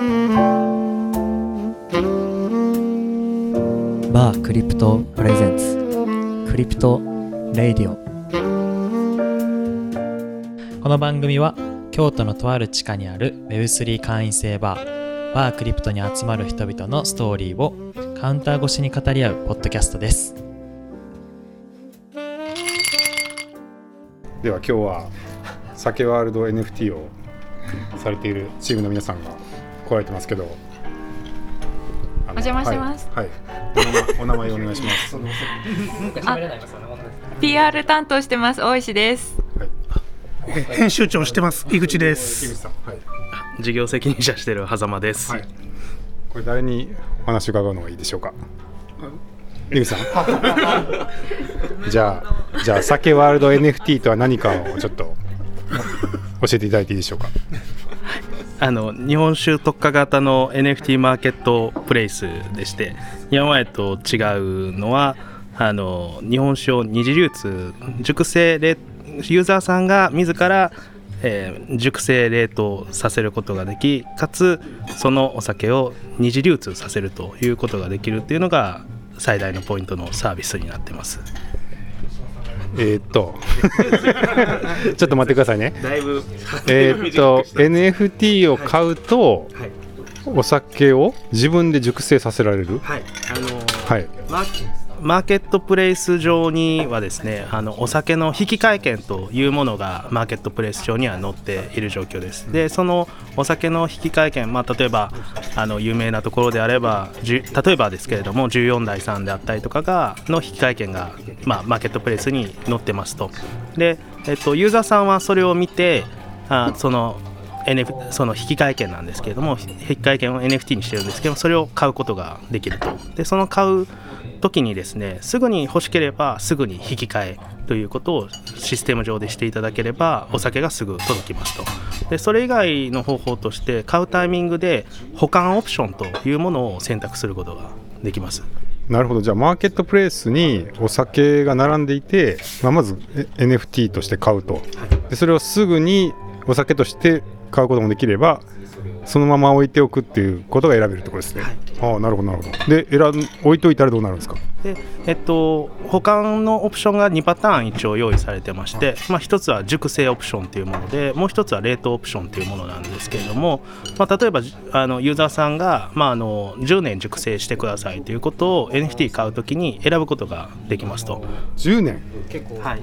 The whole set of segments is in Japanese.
バークリプト presents。 Crypto Radio。この番組は京都のとある地下にある Web3 会員制バー。バークリプトに集まる人々のストーリーをカウンター越しに語り合うポッドキャストです。では今日は酒ワールド NFT をされているチームの皆さんが来られてますけど。お邪魔します。はい、はい、お名前お名前お願いします。あ PR 担当してます。大石です。編集長してます。井口で井口す。さんはい、事業責任者してる狭間です、はい、これ誰にお話を伺うのがいいでしょうか？井口さん。じゃあじゃあ酒ワールド NFT とは何かをちょっと教えていただいていいでしょうか？あの日本酒特化型の NFT マーケットプレイスでして今までと違うのはあの日本酒を二次流通熟成冷ユーザーさんが自ら、えー熟成冷凍させることができかつそのお酒を二次流通させるということができるっていうのが最大のポイントのサービスになってます。えーっと。ちょっと待ってくださいね。だいぶ。えーっと NFT を買うとはい、お酒を自分で熟成させられる？はい、あのはい。マーマーケットプレイス上にはですねあのお酒の引換券というものがマーケットプレイス上には載っている状況です。でそのお酒の引換券、まあ、例えばあの有名なところであれば例えばですけれども14代さんであったりとかがの引換券が、まあ、マーケットプレイスに載ってますと。で、えっと、ユーザーさんはそれを見てあその NF その引換券なんですけれども引換券を NFT にしてるんですけどそれを買うことができると。でその買う時にですねすぐに欲しければすぐに引き換えということをシステム上でしていただければお酒がすぐ届きますと。でそれ以外の方法として買うタイミングで保管オプションというものを選択することができます。なるほど。じゃあマーケットプレイスにお酒が並んでいて、まあ、まずえ NFT として買うと。でそれをすぐにお酒として買うこともできればそのまま置いておくっていうことが選べるってことですね、ああなるほどなるほど。で選ん置いといたらどうなるんですか？でえっと、保管のオプションが2パターン一応用意されてまして、まあ、1つは熟成オプションというものでもう1つは冷凍オプションというものなんですけれども、まあ、例えばじあのユーザーさんが、まあ、あの10年熟成してくださいということを NFT 買うときに選ぶことができますと。10年？はい、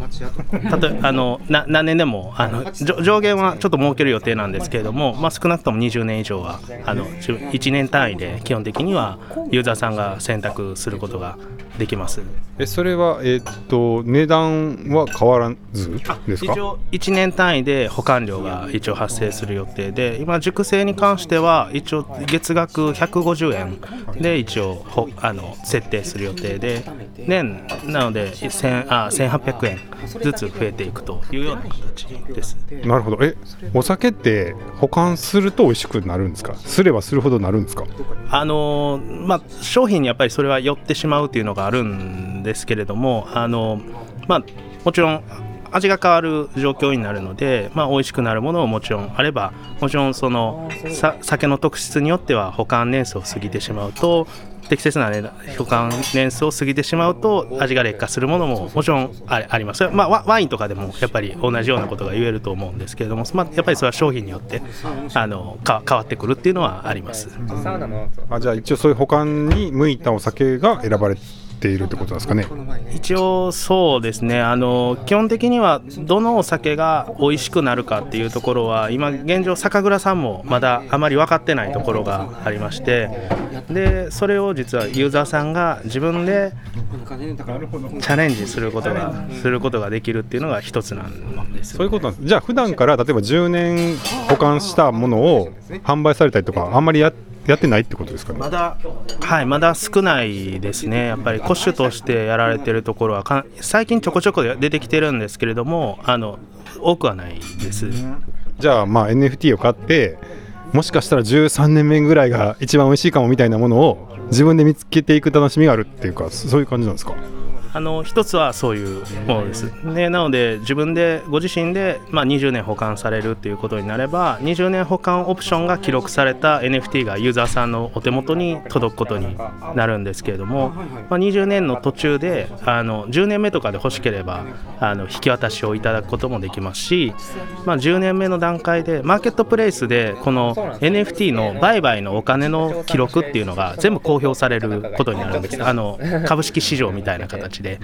例えあのな何年でもあの上上限はちょっと設ける予定なんですけれども、まあ、少なくとも20年以上はあのじゅ1年単位で基本的にはユーザーさんが選択することができます。えそれはえーっと値段は変わらずですか？一応1年単位で保管料が一応発生する予定で今熟成に関しては一応月額150円で一応ほあの設定する予定で年なので1000あ1800円ずつ増えていくというような形です。なるほど。えお酒って保管すると美味しくなるんですか？すればするほどなるんですか？あのまあ商品にやっぱりそれは寄ってしまうというのがあるんですけれどもあのまあもちろん味が変わる状況になるので、まあ、美味しくなるものももちろんあればもちろんそのさ酒の特質によっては保管年数を過ぎてしまうと適切な、ね、保管年数を過ぎてしまうと味が劣化するものももちろんああります、まあ、ワワインとかでもやっぱり同じようなことが言えると思うんですけれども、まあ、やっぱりそれは商品によってあのか変わってくるっていうのはあります。あじゃあ一応そういう保管に向いたお酒が選ばれているってことですかね。一応そうですね。あの基本的にはどのお酒が美味しくなるかっていうところは今現状酒蔵さんもまだあまり分かってないところがありましてでそれを実はユーザーさんが自分でチャレンジすることがすることができるっていうのが一つなんですそういうことなんです。じゃあ普段から例えば10年保管したものを販売されたりとかあんまりややってないってことですかね？まだ。はいまだ少ないですね。やっぱりコッシュとしてやられてるところはか最近ちょこちょこ出てきてるんですけれどもあの多くはないです。じゃあまあ NFT を買ってもしかしたら13年目ぐらいが一番美味しいかもみたいなものを自分で見つけていく楽しみがあるっていうかそういう感じなんですか？あの一つはそういうものです。でなので自分でご自身で、まあ、20年保管されるっていうことになれば20年保管オプションが記録された NFT がユーザーさんのお手元に届くことになるんですけれども、まあ、20年の途中であの10年目とかで欲しければあの引き渡しをいただくこともできますし、まあ、10年目の段階でマーケットプレイスでこの NFT の売買のお金の記録っていうのが全部公表されることになるんですあの株式市場みたいな形でで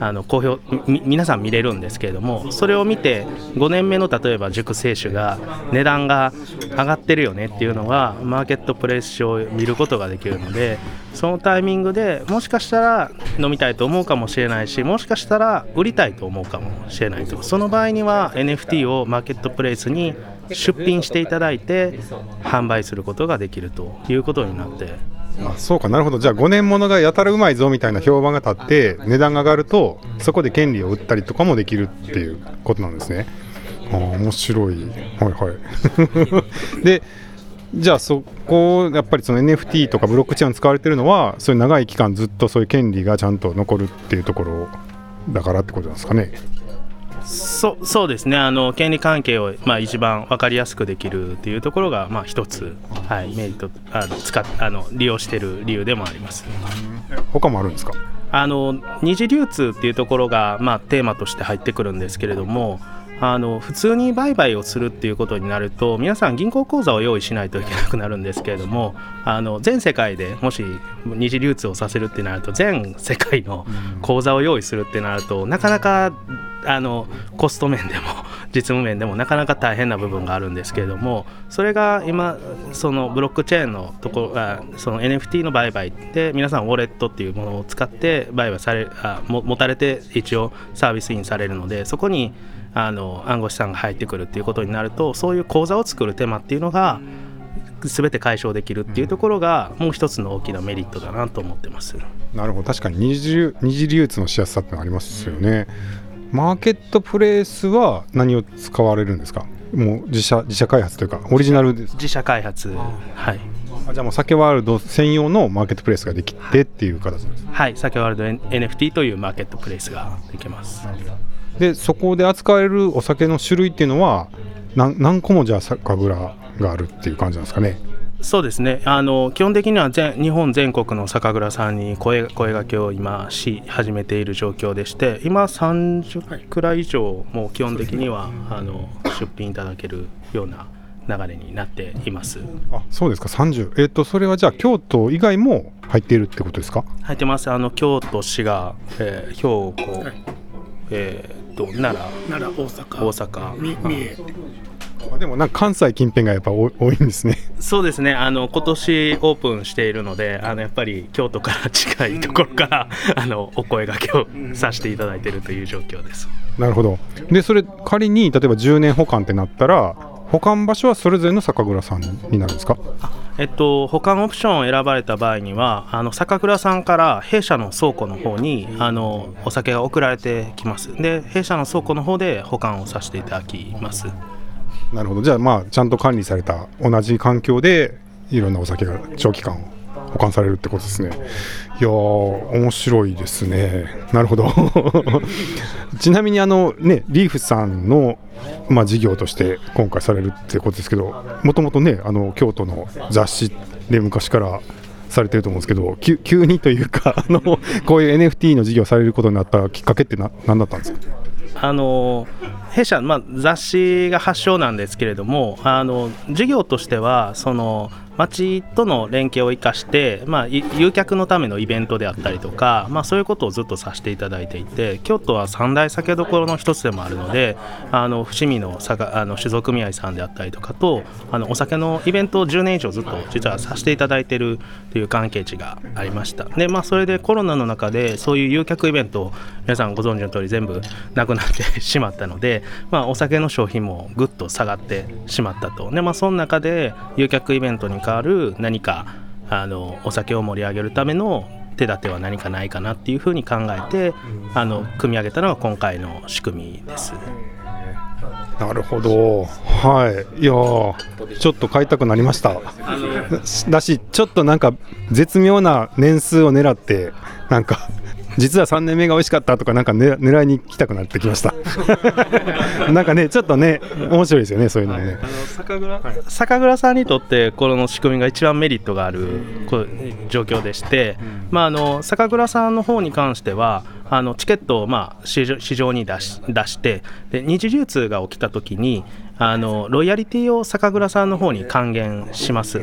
あの公表皆さん見れるんですけれどもそれを見て5年目の例えば熟成種が値段が上がってるよねっていうのがマーケットプレイスを見ることができるのでそのタイミングでもしかしたら飲みたいと思うかもしれないしもしかしたら売りたいと思うかもしれないとその場合には NFT をマーケットプレイスに出品していただいて販売することができるということになって。あそうかなるほど。じゃあ5年ものがやたらうまいぞみたいな評判が立って値段が上がるとそこで権利を売ったりとかもできるっていうことなんですね。あ面白い。はいはい。でじゃあそこやっぱりその NFT とかブロックチェーン使われてるのはそういう長い期間ずっとそういう権利がちゃんと残るっていうところだからってことなんですかね。そそうですね。あの権利関係を、まあ、一番分かりやすくできるっていうところが、まあ、一つ、はい、メリットあの使っあの利用している理由でもあります。他もあるんですか？あの二次流通っていうところが、まあ、テーマとして入ってくるんですけれどもあの普通に売買をするっていうことになると皆さん銀行口座を用意しないといけなくなるんですけれどもあの全世界でもし二次流通をさせるってなると全世界の口座を用意するってなるとなかなかあのコスト面でも 実務面でもなかなか大変な部分があるんですけれどもそれが今そのブロックチェーンのところあその NFT の売買って皆さんウォレットっていうものを使って売買されあも持たれて一応サービスインされるのでそこにあの暗号資産が入ってくるっていうことになるとそういう口座を作る手間っていうのが全て解消できるっていうところがもう一つの大きなメリットだなと思ってます。なるほど。確かに二次流二次流通のしやすさってのありますよね、マーケットプレイスは何を使われるんですか？もう自社自社開発というかオリジナルです自社開発。はい。あじゃあもう酒ワールド専用のマーケットプレイスができてっていう形ですはい、酒ワールド NFT というマーケットプレイスができます。でそこで扱われるお酒の種類っていうのは何何個もじゃあ酒蔵があるっていう感じなんですかね？そうですね。あの基本的には全日本全国の酒蔵さんに声声掛けを今し始めている状況でして今30くらい以上もう基本的にはあの出品いただけるような流れになっています。あそうですか。30えっ、とそれはじゃあ京都以外も入っているってことですか？入ってます。あの京都滋賀、えー兵庫、えー、と奈良奈良大阪大阪み三重あでもなんか関西近辺がやっぱ多多いんですね。そうですね。あの今年オープンしているのであのやっぱり京都から近いところからあのお声掛けをさせていただいているという状況です。なるほど。でそれ仮に例えば10年保管ってなったら保管場所はそれぞれの酒蔵さんになるんですか？えっと、保管オプションを選ばれた場合にはあの酒蔵さんから弊社の倉庫の方にあのお酒が送られてきます。で弊社の倉庫の方で保管をさせていただきますなるほど。じゃあまあちゃんと管理された同じ環境でいろんなお酒が長期間保管されるってことですね。いやー面白いですね。なるほど。ちなみにあのねリーフさんのまあ事業として今回されるってことですけどもともとねあの京都の雑誌で昔からされてると思うんですけど急にというか あのこういう NFT の事業されることになったきっかけって何だったんですか？あの弊社、まあ、雑誌が発祥なんですけれどもあの事業としてはその町との連携を生かして、まあ、誘客のためのイベントであったりとか、まあ、そういうことをずっとさせていただいていて京都は三大酒どころの一つでもあるのであの伏見の酒あの酒造組合さんであったりとかとあのお酒のイベントを10年以上ずっと実はさせていただいているという関係値がありました。で、まあ、それでコロナの中でそういう誘客イベント皆さんご存知の通り全部なくなってしまったので、まあ、お酒の消費もぐっと下がってしまったと。で、まあ、その中で誘客イベントに代わる何かあのお酒を盛り上げるための手立ては何かないかなっていうふうに考えてあの組み上げたのが今回の仕組みです。なるほど。はい。いやーちょっと買いたくなりました。だしちょっとなんか絶妙な年数を狙ってなんか実は3年目が美味しかったとかなんか、ね、狙いに来たくなってきました。なんかねちょっとね面白いですよねそういうのもね。あの酒蔵酒蔵さんにとってこの仕組みが一番メリットがあるこう状況でして、まあ、あの酒蔵さんの方に関してはあのチケットをまあ市場市場に出し出してで二次流通が起きた時にあのロイヤリティを酒蔵さんの方に還元します。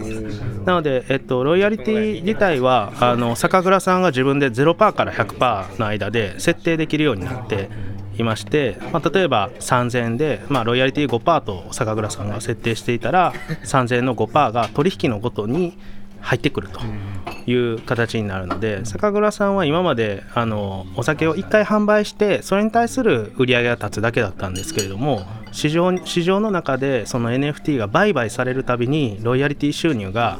なので、えっと、ロイヤリティ自体はあの酒蔵さんが自分で0%から100%の間で設定できるようになっていまして、まあ、例えば3000円で、まあ、ロイヤリティ5%と酒蔵さんが設定していたら3000円の5%が取引のごとに入ってくるという形になるので酒蔵さんは今まであのお酒を1回販売してそれに対する売り上げが立つだけだったんですけれども市場市場の中でその NFT が売買されるたびにロイヤリティ収入が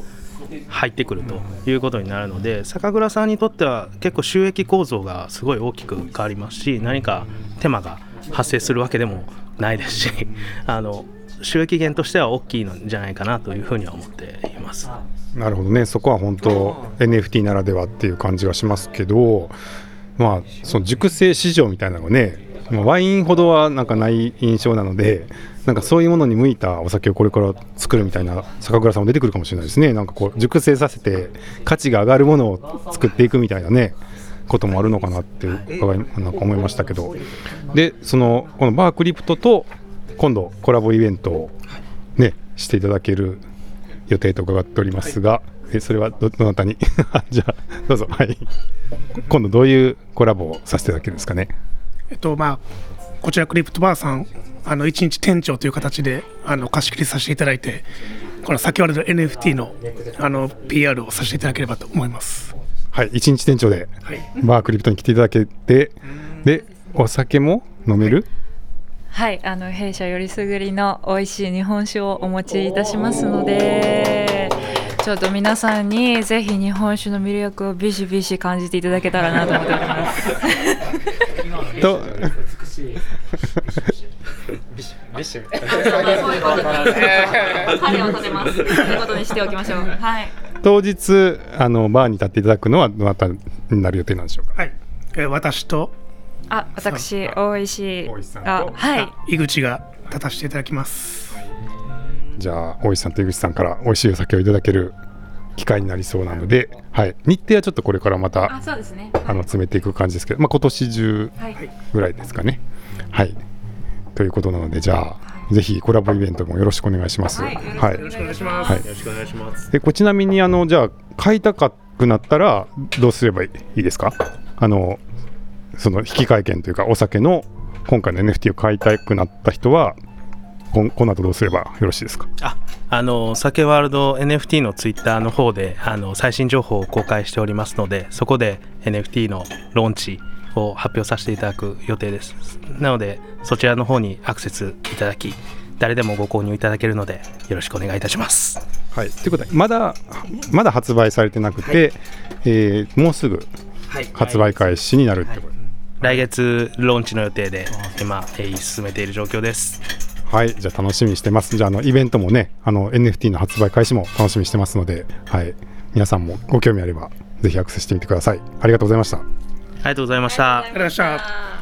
入ってくるということになるので酒蔵さんにとっては結構収益構造がすごい大きく変わりますし何か手間が発生するわけでもないですしあの収益源としては大きいのじゃないかなというふうには思っています。なるほどね。そこは本当 NFT ならではっていう感じがしますけどまあその熟成市場みたいなのがねまあワインほどはなんかない印象なのでなんかそういうものに向いたお酒をこれから作るみたいな酒蔵さんも出てくるかもしれないですね。なんかこう熟成させて価値が上がるものを作っていくみたいなねこともあるのかなって伺いなんか思いましたけど。でそのこのバークリプトと今度コラボイベントをねしていただける予定と伺っておりますが、えそれはどどなたに？じゃあどうぞ。はい。今度どういうコラボをさせていただけるんですかね？えっとまあこちらクリプトバーさんあの一日店長という形であの貸し切りさせていただいてこの先ほどの NFT のあの PR をさせていただければと思います。はい。一日店長ではい。バークリプトに来ていただけてでお酒も飲める？はい、あの弊社よりすぐりの美味しい日本酒をお持ちいたしますので、ちょっと皆さんにぜひ日本酒の魅力をビシビシ感じていただけたらなと思っております。と彼を立てます。ということにしておきましょう。はい。当日あのバーに立っていただくのはどなたになる予定なんでしょうかはい。えー私とあ、私大石大石さんとあ、はい。井口が立たせていただきます。じゃあ大石さんと井口さんから美味しいお酒をいただける機会になりそうなので、はい、日程はちょっとこれからまたあ、そうですね。あの詰めていく感じですけど、まあ、今年中はい。ぐらいですかね。はいということなのでじゃあぜひコラボイベントもよろしくお願いします。はい。はいよろしくお願いします。はいよろしくお願いします。でこちなみにあのじゃあ買いたかくなったらどうすればいいですか？あのその引き換え券というかお酒の今回の NFT を買いたくなった人はこんこの後どうすればよろしいですか？ああの酒ワールド NFT のツイッターの方であの最新情報を公開しておりますのでそこで NFT のローンチを発表させていただく予定です。なのでそちらの方にアクセスいただき誰でもご購入いただけるのでよろしくお願いいたします。はい。ということでまだまだ発売されてなくて、えーもうすぐ発売開始になるってこと来月ローンチの予定で今鋭意進めている状況ですはい、じゃあ楽しみにしてます。じゃああのイベントもね、あの NFT の発売開始も楽しみにしてますので、はい、皆さんもご興味あればぜひアクセスしてみてください。ありがとうございました。ありがとうございましたありがとうございました。